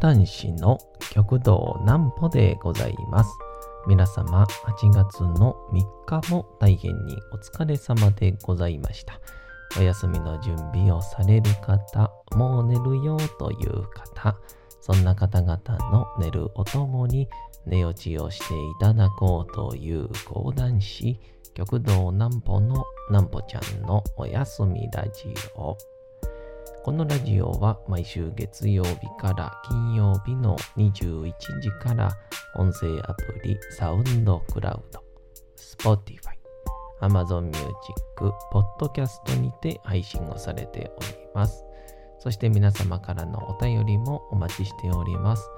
講談師の極道南歩でございます。皆様、8月の3日も大変にお疲れ様でございました。お休みの準備をされる方、もう寝るよという方、そんな方々の寝るおともに寝落ちをしていただこうという講談師、極道南歩の南歩ちゃんのおやすみラジオ。このラジオは毎週月曜日から金曜日の21時から音声アプリサウンドクラウド、Spotify、Amazon Music、Podcast にて配信をされております。そして皆様からのお便りもお待ちしております。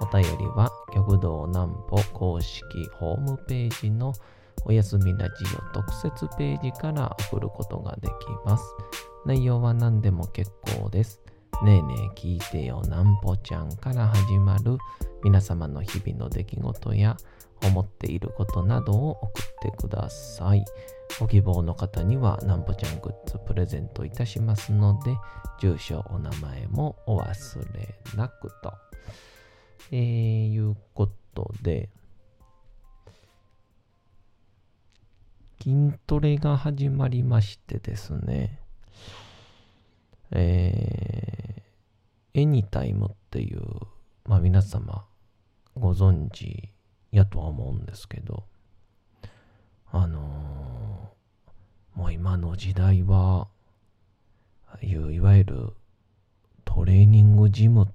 お便りは極道南歩公式ホームページのおやすみラジオ特設ページから送ることができます。内容は何でも結構です。ねえねえ聞いてよなんぽちゃんから始まる皆様の日々の出来事や思っていることなどを送ってください。ご希望の方にはなんぽちゃんグッズプレゼントいたしますので、住所、お名前もお忘れなくと。えー、いうことで、筋トレが始まりましてですね、えー、エニタイムっていう、まあ皆様ご存知やとは思うんですけど、あのーもう今の時代は、いういわゆるトレーニングジムっ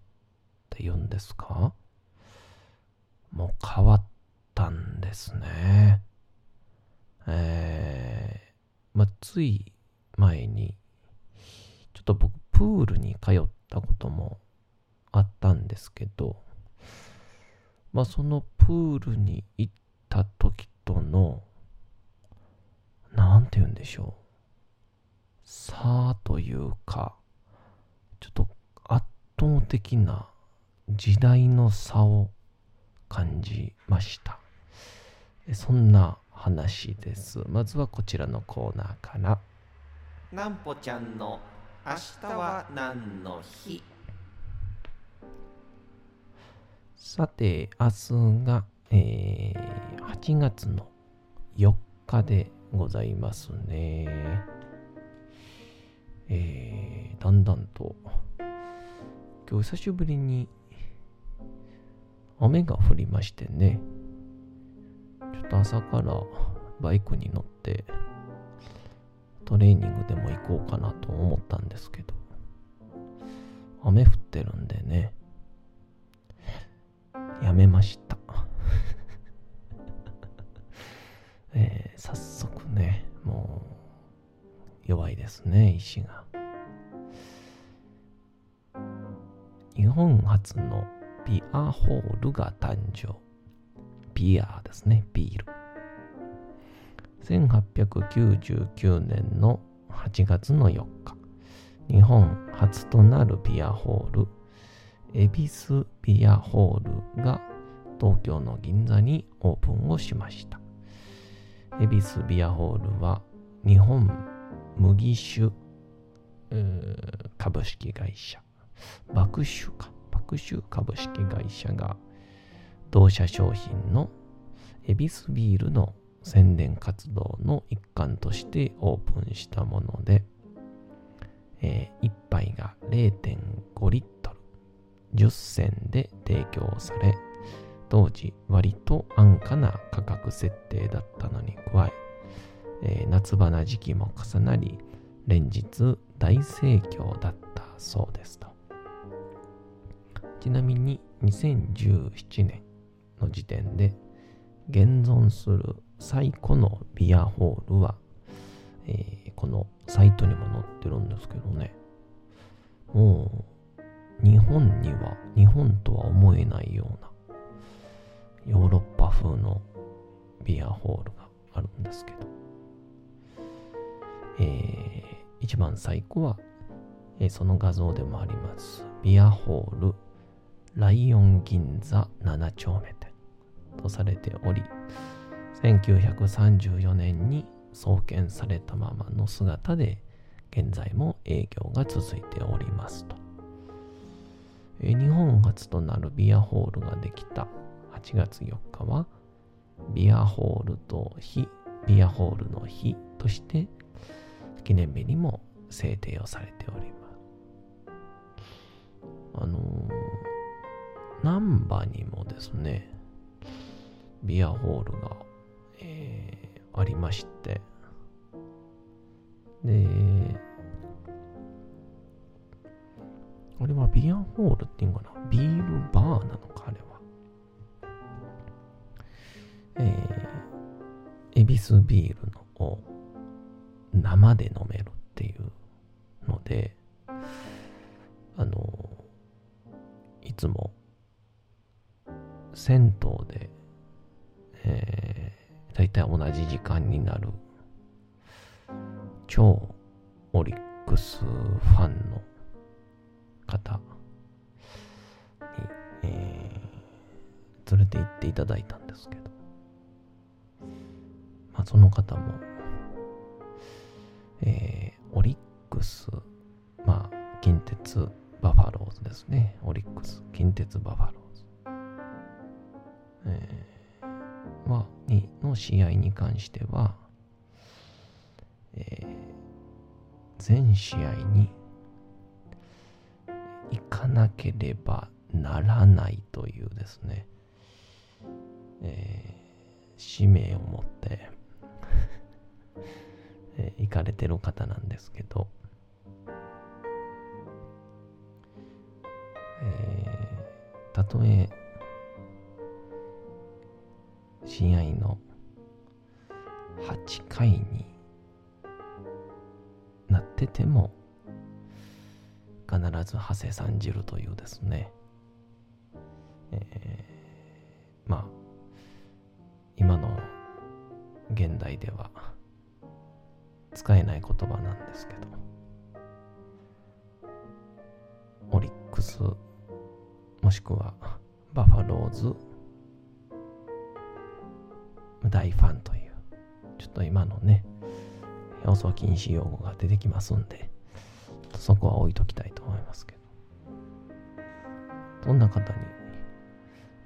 て言うんですか？もう変わったんですね。えー、まあ、つい前に、ちょっと僕、プールに通ったこともあったんですけど、まあ、そのプールに行った時との、なんて言うんでしょう。差というか、ちょっと圧倒的な時代の差を感じました。そんな話です。まずはこちらのコーナーから。なんぽちゃんの明日は何の日？さて、明日が、えー8月の4日でございますね。えーだんだんと、今日久しぶりに雨が降りましてね、ちょっと朝からバイクに乗ってトレーニングでも行こうかなと思ったんですけど、雨降ってるんでね、やめました。えー早速ね、もう弱いですね、石が。日本初のビアホールが誕生。ビアですね、ビール。1899年の8月の4日、日本初となるビアホール、恵比寿ビアホールが東京の銀座にオープンをしました。恵比寿ビアホールは日本麦酒株式会社、爆酒か、爆酒株式会社が同社商品の恵比寿ビールの宣伝活動の一環としてオープンしたもので、え1杯が0.5リットル、10銭で提供され、当時割と安価な価格設定だったのに加え、えー夏場な時期も重なり、連日大盛況だったそうですと。ちなみに2017年の時点で現存する最古のビアホールは、えーこのサイトにも載ってるんですけどね、もう日本には、日本とは思えないようなヨーロッパ風のビアホールがあるんですけど、えー一番最古は、えーその画像でもあります、ビアホールライオン銀座7丁目店とされており、1934年に創建されたままの姿で、現在も営業が続いておりますと。日本月となるビアホールができた8月4日は、ビアホールと非ビアホールの日として記念日にも制定をされております。あのー、難波にもですね、ビアホールが、えー、ありまして、で、あれはビアホールっていうのかな？ビールバーなのかあれは。えー、エビスビールのを生で飲めるっていうので、あの、いつも銭湯で、えー、大体同じ時間になる超オリックスファンの方に、えー、連れて行っていただいたんですけど、まあ、その方も、えー、オリックス、まあ、近鉄バファローズですね。オリックス、近鉄バファローズ。えー、は、に、の試合に関しては、えー、全試合に行かなければならないというですね、えー、使命を持って えー、行かれてる方なんですけど、えー、たとえ試合の8回になってても必ず長谷さん汁というですね、えー、まあ今の現代では使えない言葉なんですけどオリックスもしくはバファローズ大ファンというちょっと今のね放送禁止用語が出てきますんでそこは置いときたいと思いますけど。そんな方に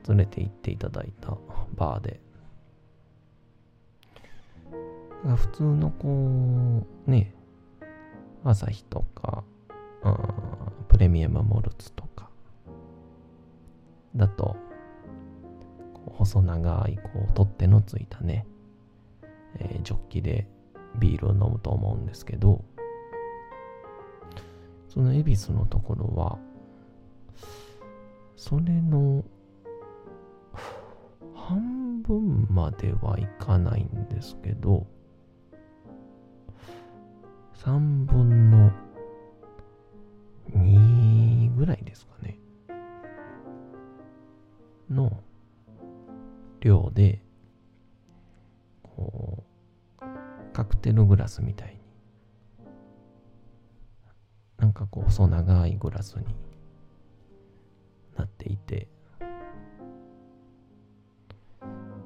連れて行っていただいたバーで？普通のこうね朝日とかプレミアムモルツとかだと細長いこう取っ手のついたね、えー、ジョッキでビールを飲むと思うんですけどその恵比寿のところはそれの半分まではいかないんですけど3分の2ぐらいですかね。の量で、こう、カクテルグラスみたいに、なんかこう、細長いグラスになっていて、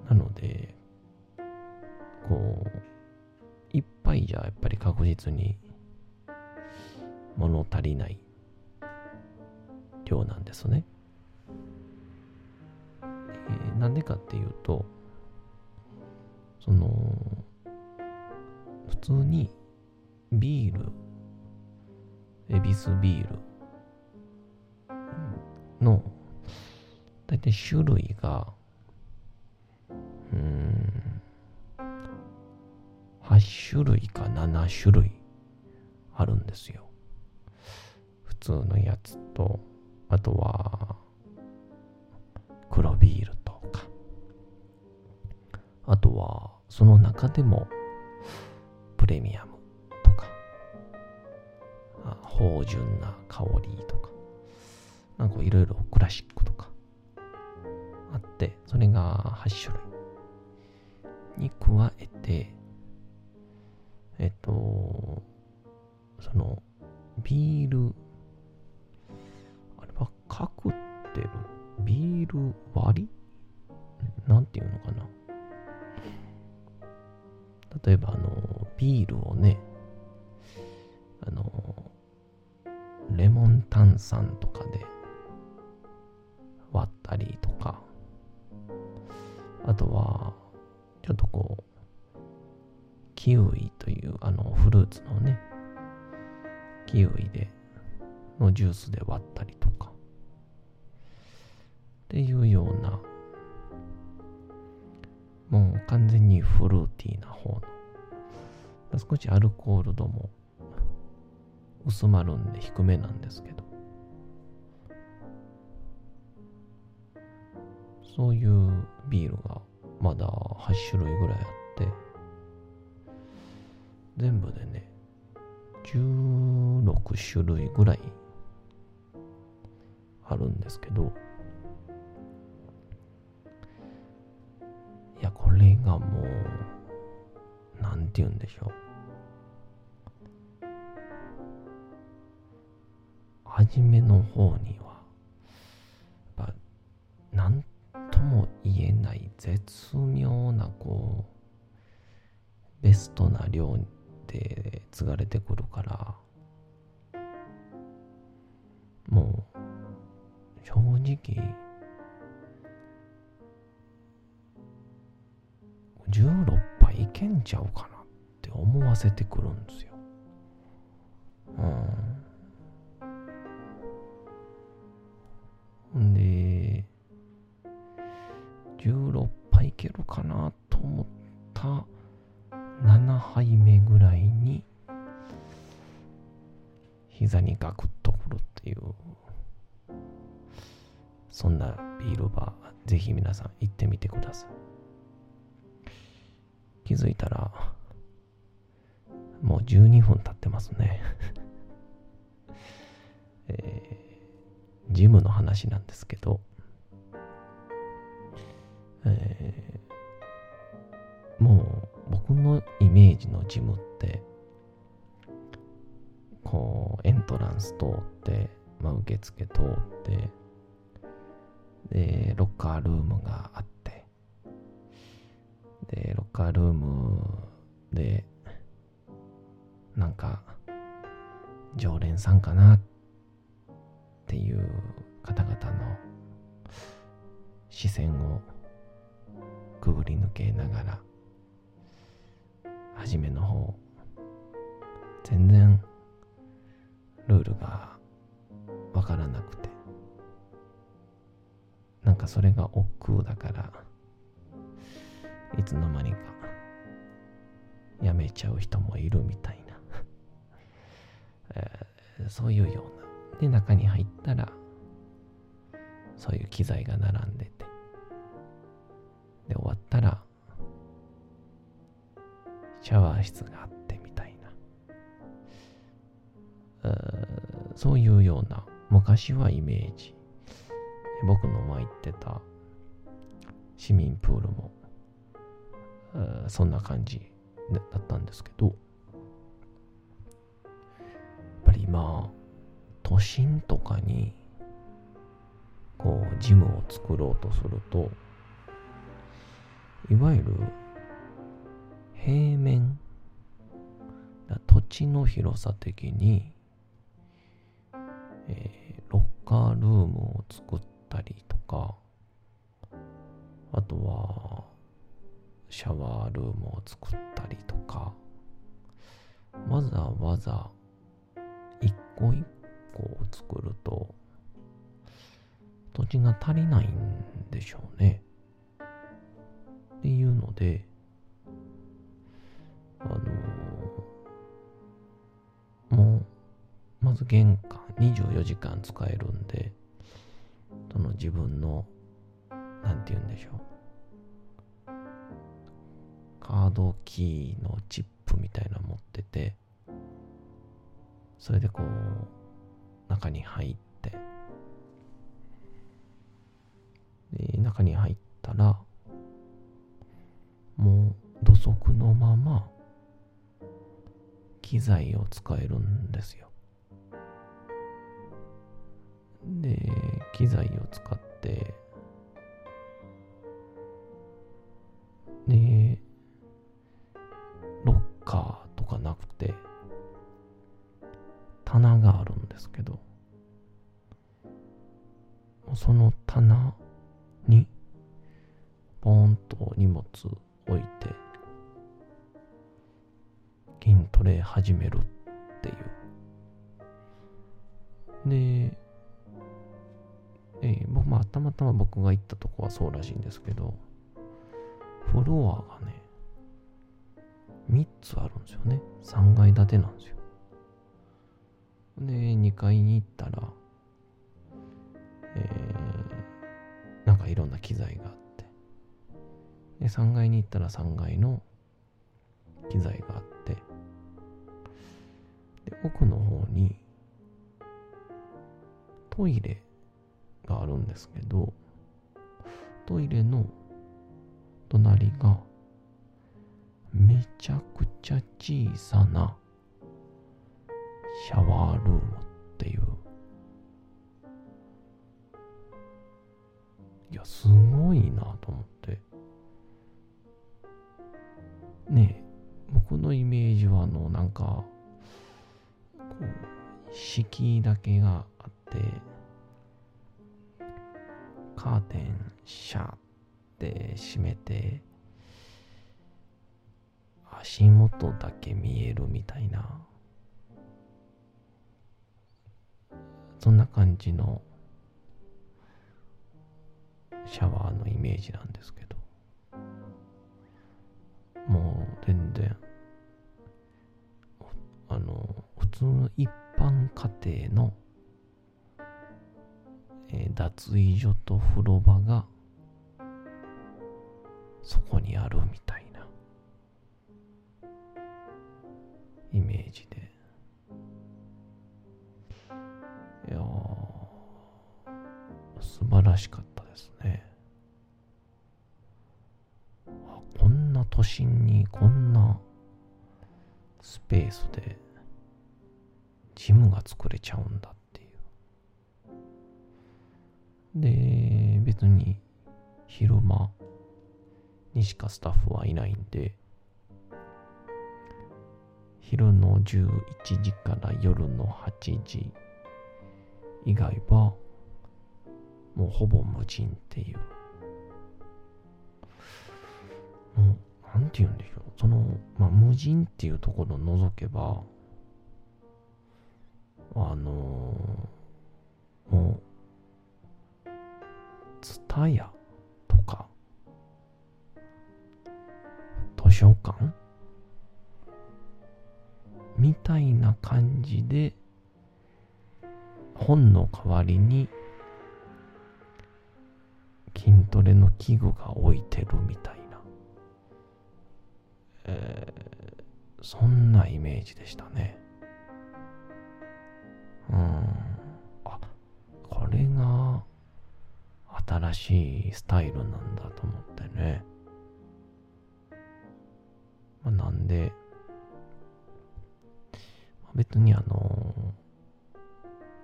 なので、こう、一杯じゃやっぱり確実に物足りない量なんですね。かっていうと、その、普通にビール、エビスビールの、大体種類が、うん、8種類か7種類あるんですよ。普通のやつと、あとは、黒ビール、あとは、その中でも、プレミアムとか、芳醇な香りとか、なんかいろいろクラシックとか、あって、それが8種類に加えて、えっと、その、ビール、あれはカクテル、ビール割り？なんていうのかな？例えば、あの、ビールをね、あの、レモン炭酸とかで割ったりとか、あとは、ちょっとこう、キウイというあのフルーツのね、キウイで、のジュースで割ったりとか、っていうような、もう完全にフルーティーな方の、少しアルコール度も薄まるんで低めなんですけど、そういうビールがまだ8種類ぐらいあって、全部でね、16種類ぐらいあるんですけど、がもう、なんて言うんでしょう。初めの方には、やっぱ、なんとも言えない絶妙な、こう、ベストな量で継がれてくるから、もう、正直、ちゃうかなって思わせてくるんですよ。うん。で、16杯いけるかなと思った7杯目ぐらいに、膝にガクッとくるっていう、そんなビールバー、ぜひ皆さん行ってみてください。気づいたら、もう12分経ってますね。えー、ジムの話なんですけど、えー、もう僕のイメージのジムって、こう、エントランス通って、まあ、受付通って、で、ロッカールームがあって、で、ロッカールームで、なんか、常連さんかなっていう方々の視線をくぐり抜けながら、初めの方、全然ルールがわからなくて、なんかそれが億劫だから、いつの間にかやめちゃう人もいるみたいな、えーそういうような。で、中に入ったら、そういう機材が並んでて、で、終わったら、シャワー室があってみたいな、えーそういうような、昔はイメージ。僕の前行ってた市民プールも、そんな感じだったんですけど、やっぱり今、都心とかに、こう、ジムを作ろうとすると、いわゆる、平面、土地の広さ的に、えーロッカールームを作ったりとか、あとは、シャワールームを作ったりとか、わざわざ一個一個を作ると、土地が足りないんでしょうね。っていうので、あのもう、まず玄関24時間使えるんで、その自分の、なんて言うんでしょう。カードキーのチップみたいなの持ってて、それでこう、中に入って、で、中に入ったら、もう土足のまま、機材を使えるんですよ。で、機材を使って、で、なくて、棚があるんですけど、その棚にポーンと荷物置いて筋トレ始めるっていう。でえー、僕まあたまたま僕が行ったとこはそうらしいんですけどフロアがね3つあるんですよね。3階建てなんですよ。で2階に行ったらえー、なんかいろんな機材があって。で3階に行ったら3階の機材があって。で奥の方にトイレがあるんですけどトイレの隣がめちゃくちゃ小さなシャワールームっていう。いやすごいなと思って。ねえ僕のイメージはあのなんかこう敷居だけがあってカーテンシャーって閉めて足元だけ見えるみたいな。そんな感じのシャワーのイメージなんですけど。もう全然あの普通の一般家庭の、脱衣所と風呂場がそこにあるみたいな。なイメージで。いや素晴らしかったですね。あこんな都心にこんなスペースでジムが作れちゃうんだっていう。で、別に昼間にしかスタッフはいないんで、昼の11時から夜の8時以外はもうほぼ無人っていう。もう、なんて言うんでしょう。その、まあ、無人っていうところを除けば、あのー、もう、ツタヤとか、図書館みたいな感じで、本の代わりに筋トレの器具が置いてるみたいな、えー、そんなイメージでしたね。うん。あ、これが新しいスタイルなんだと思ってね。まあ、なんで、別にあの、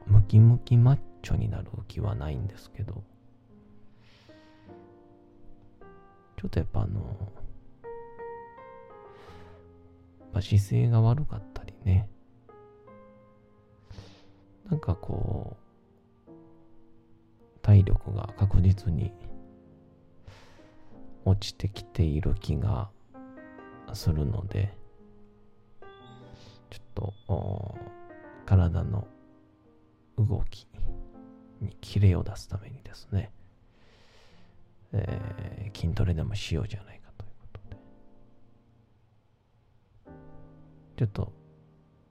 ムキムキマッチョになる気はないんですけど、ちょっとやっぱあの、まあ、姿勢が悪かったりね、なんかこう、体力が確実に落ちてきている気がするので、ちょっと体の動きにキレを出すためにですね、えー、筋トレでもしようじゃないかということで、ちょっと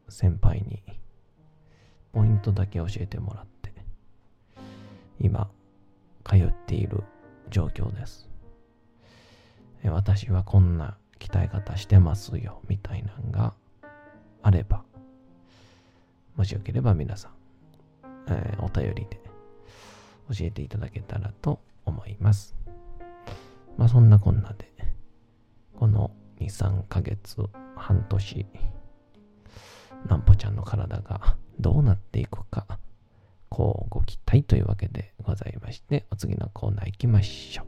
先輩にポイントだけ教えてもらって、今、通っている状況です。私はこんな鍛え方してますよ、みたいなのがあれば、もしよければ皆さん、えー、お便りで教えていただけたらと思います。まあそんなこんなで、この2、3ヶ月、半年、なんぽちゃんの体がどうなっていくか、こうご期待というわけでございまして、お次のコーナー行きましょう。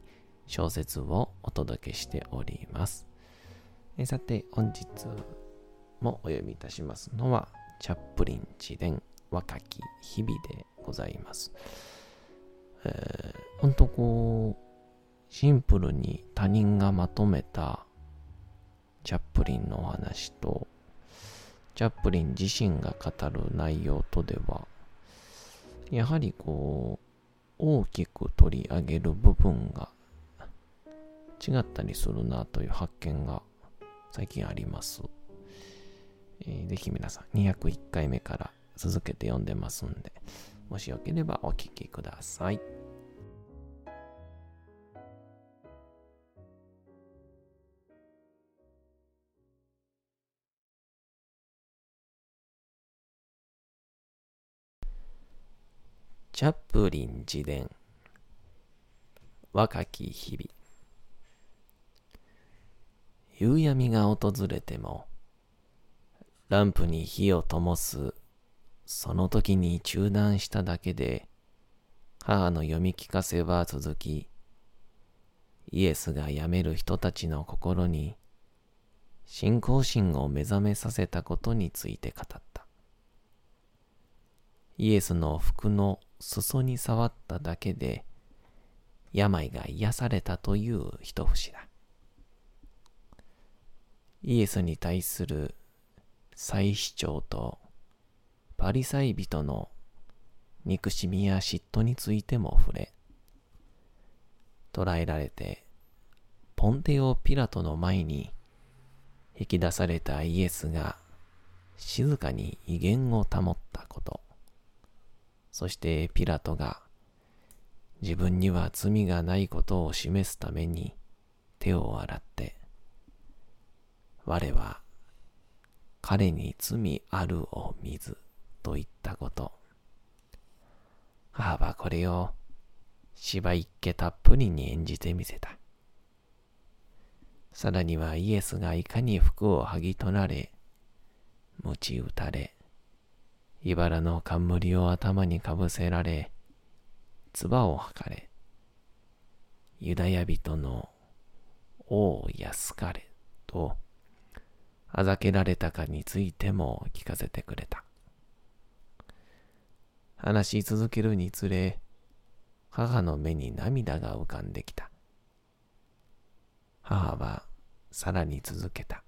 小説をお届けしております。えさて、本日もお読みいたしますのは、チャップリン自伝若き日々でございます。えー、ほんとこう、シンプルに他人がまとめたチャップリンのお話と、チャップリン自身が語る内容とでは、やはりこう、大きく取り上げる部分が違ったりするなという発見が最近あります。えー、ぜひ皆さん201回目から続けて読んでますんで、もしよければお聴きください。チャップリン自伝若き日々夕闇が訪れてもランプに火を灯すその時に中断しただけで母の読み聞かせは続きイエスが辞める人たちの心に信仰心を目覚めさせたことについて語ったイエスの服の裾に触っただけで病が癒されたという一節だ。イエスに対する再主張とパリサイ人の憎しみや嫉妬についても触れ、捕らえられてポンテオ・ピラトの前に引き出されたイエスが静かに威厳を保ったこと、そしてピラトが自分には罪がないことを示すために手を洗って、我は彼に罪あるを見ずと言ったこと。母はこれを芝一家たっぷりに演じてみせた。さらにはイエスがいかに服を剥ぎ取られ、鞭打たれ、茨の冠を頭にかぶせられ、唾を吐かれ、ユダヤ人の王安かれと、あざけられたかについても聞かせてくれた。話し続けるにつれ、母の目に涙が浮かんできた。母はさらに続けた。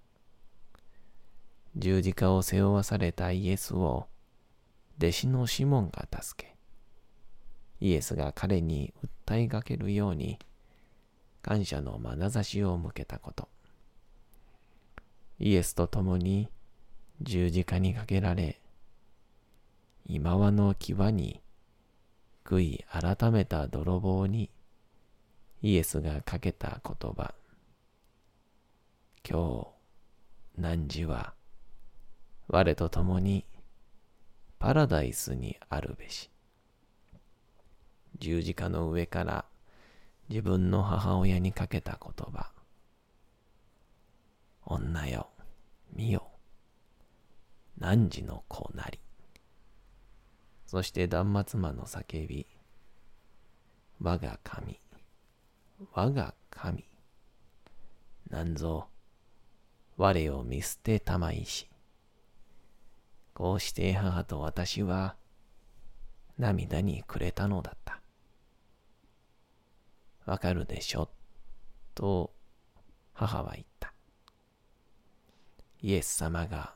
十字架を背負わされたイエスを弟子のシモンが助け、イエスが彼に訴えかけるように感謝の眼差しを向けたこと。イエスと共に十字架にかけられ、今和の際に悔い改めた泥棒にイエスがかけた言葉。今日、汝は我と共にパラダイスにあるべし。十字架の上から自分の母親にかけた言葉。女よ、見よ、汝の子なり。そして断末魔の叫び。我が神、我が神。なんぞ、我を見捨てたまいし。こうして母と私は涙にくれたのだった。わかるでしょ？と母は言った。イエス様が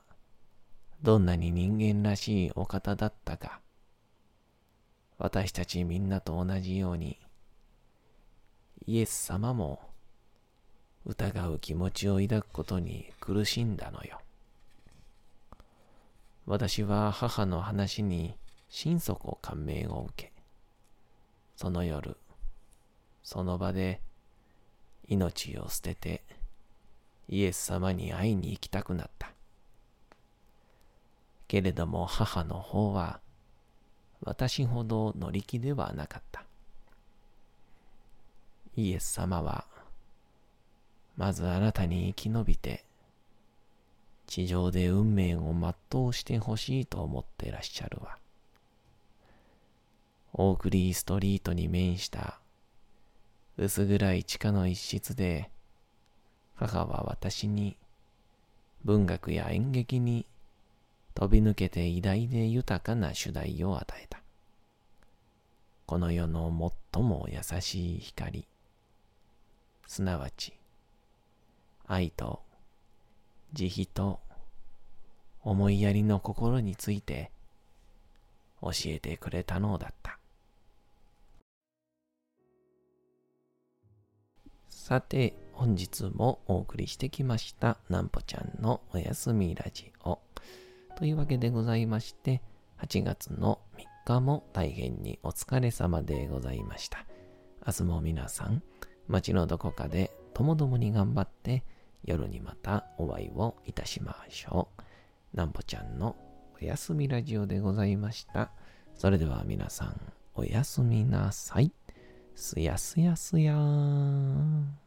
どんなに人間らしいお方だったか、私たちみんなと同じように、イエス様も疑う気持ちを抱くことに苦しんだのよ。私は母の話に心底感銘を受け、その夜、その場で命を捨ててイエス様に会いに行きたくなった。けれども母の方は私ほど乗り気ではなかった。イエス様はまずあなたに生き延びて地上で運命を全うしてほしいと思ってらっしゃるわ。オークリーストリートに面した薄暗い地下の一室で母は私に文学や演劇に飛び抜けて偉大で豊かな主題を与えた。この世の最も優しい光、すなわち愛と慈悲と思いやりの心について教えてくれたのだった。さて、本日もお送りしてきました、なんぽちゃんのおやすみラジオ。というわけでございまして、8月の3日も大変にお疲れ様でございました。明日も皆さん、街のどこかでともどもに頑張って夜にまたお会いをいたしましょう。なんぽちゃんのおやすみラジオでございました。それでは皆さん、おやすみなさい。すやすやすやーん。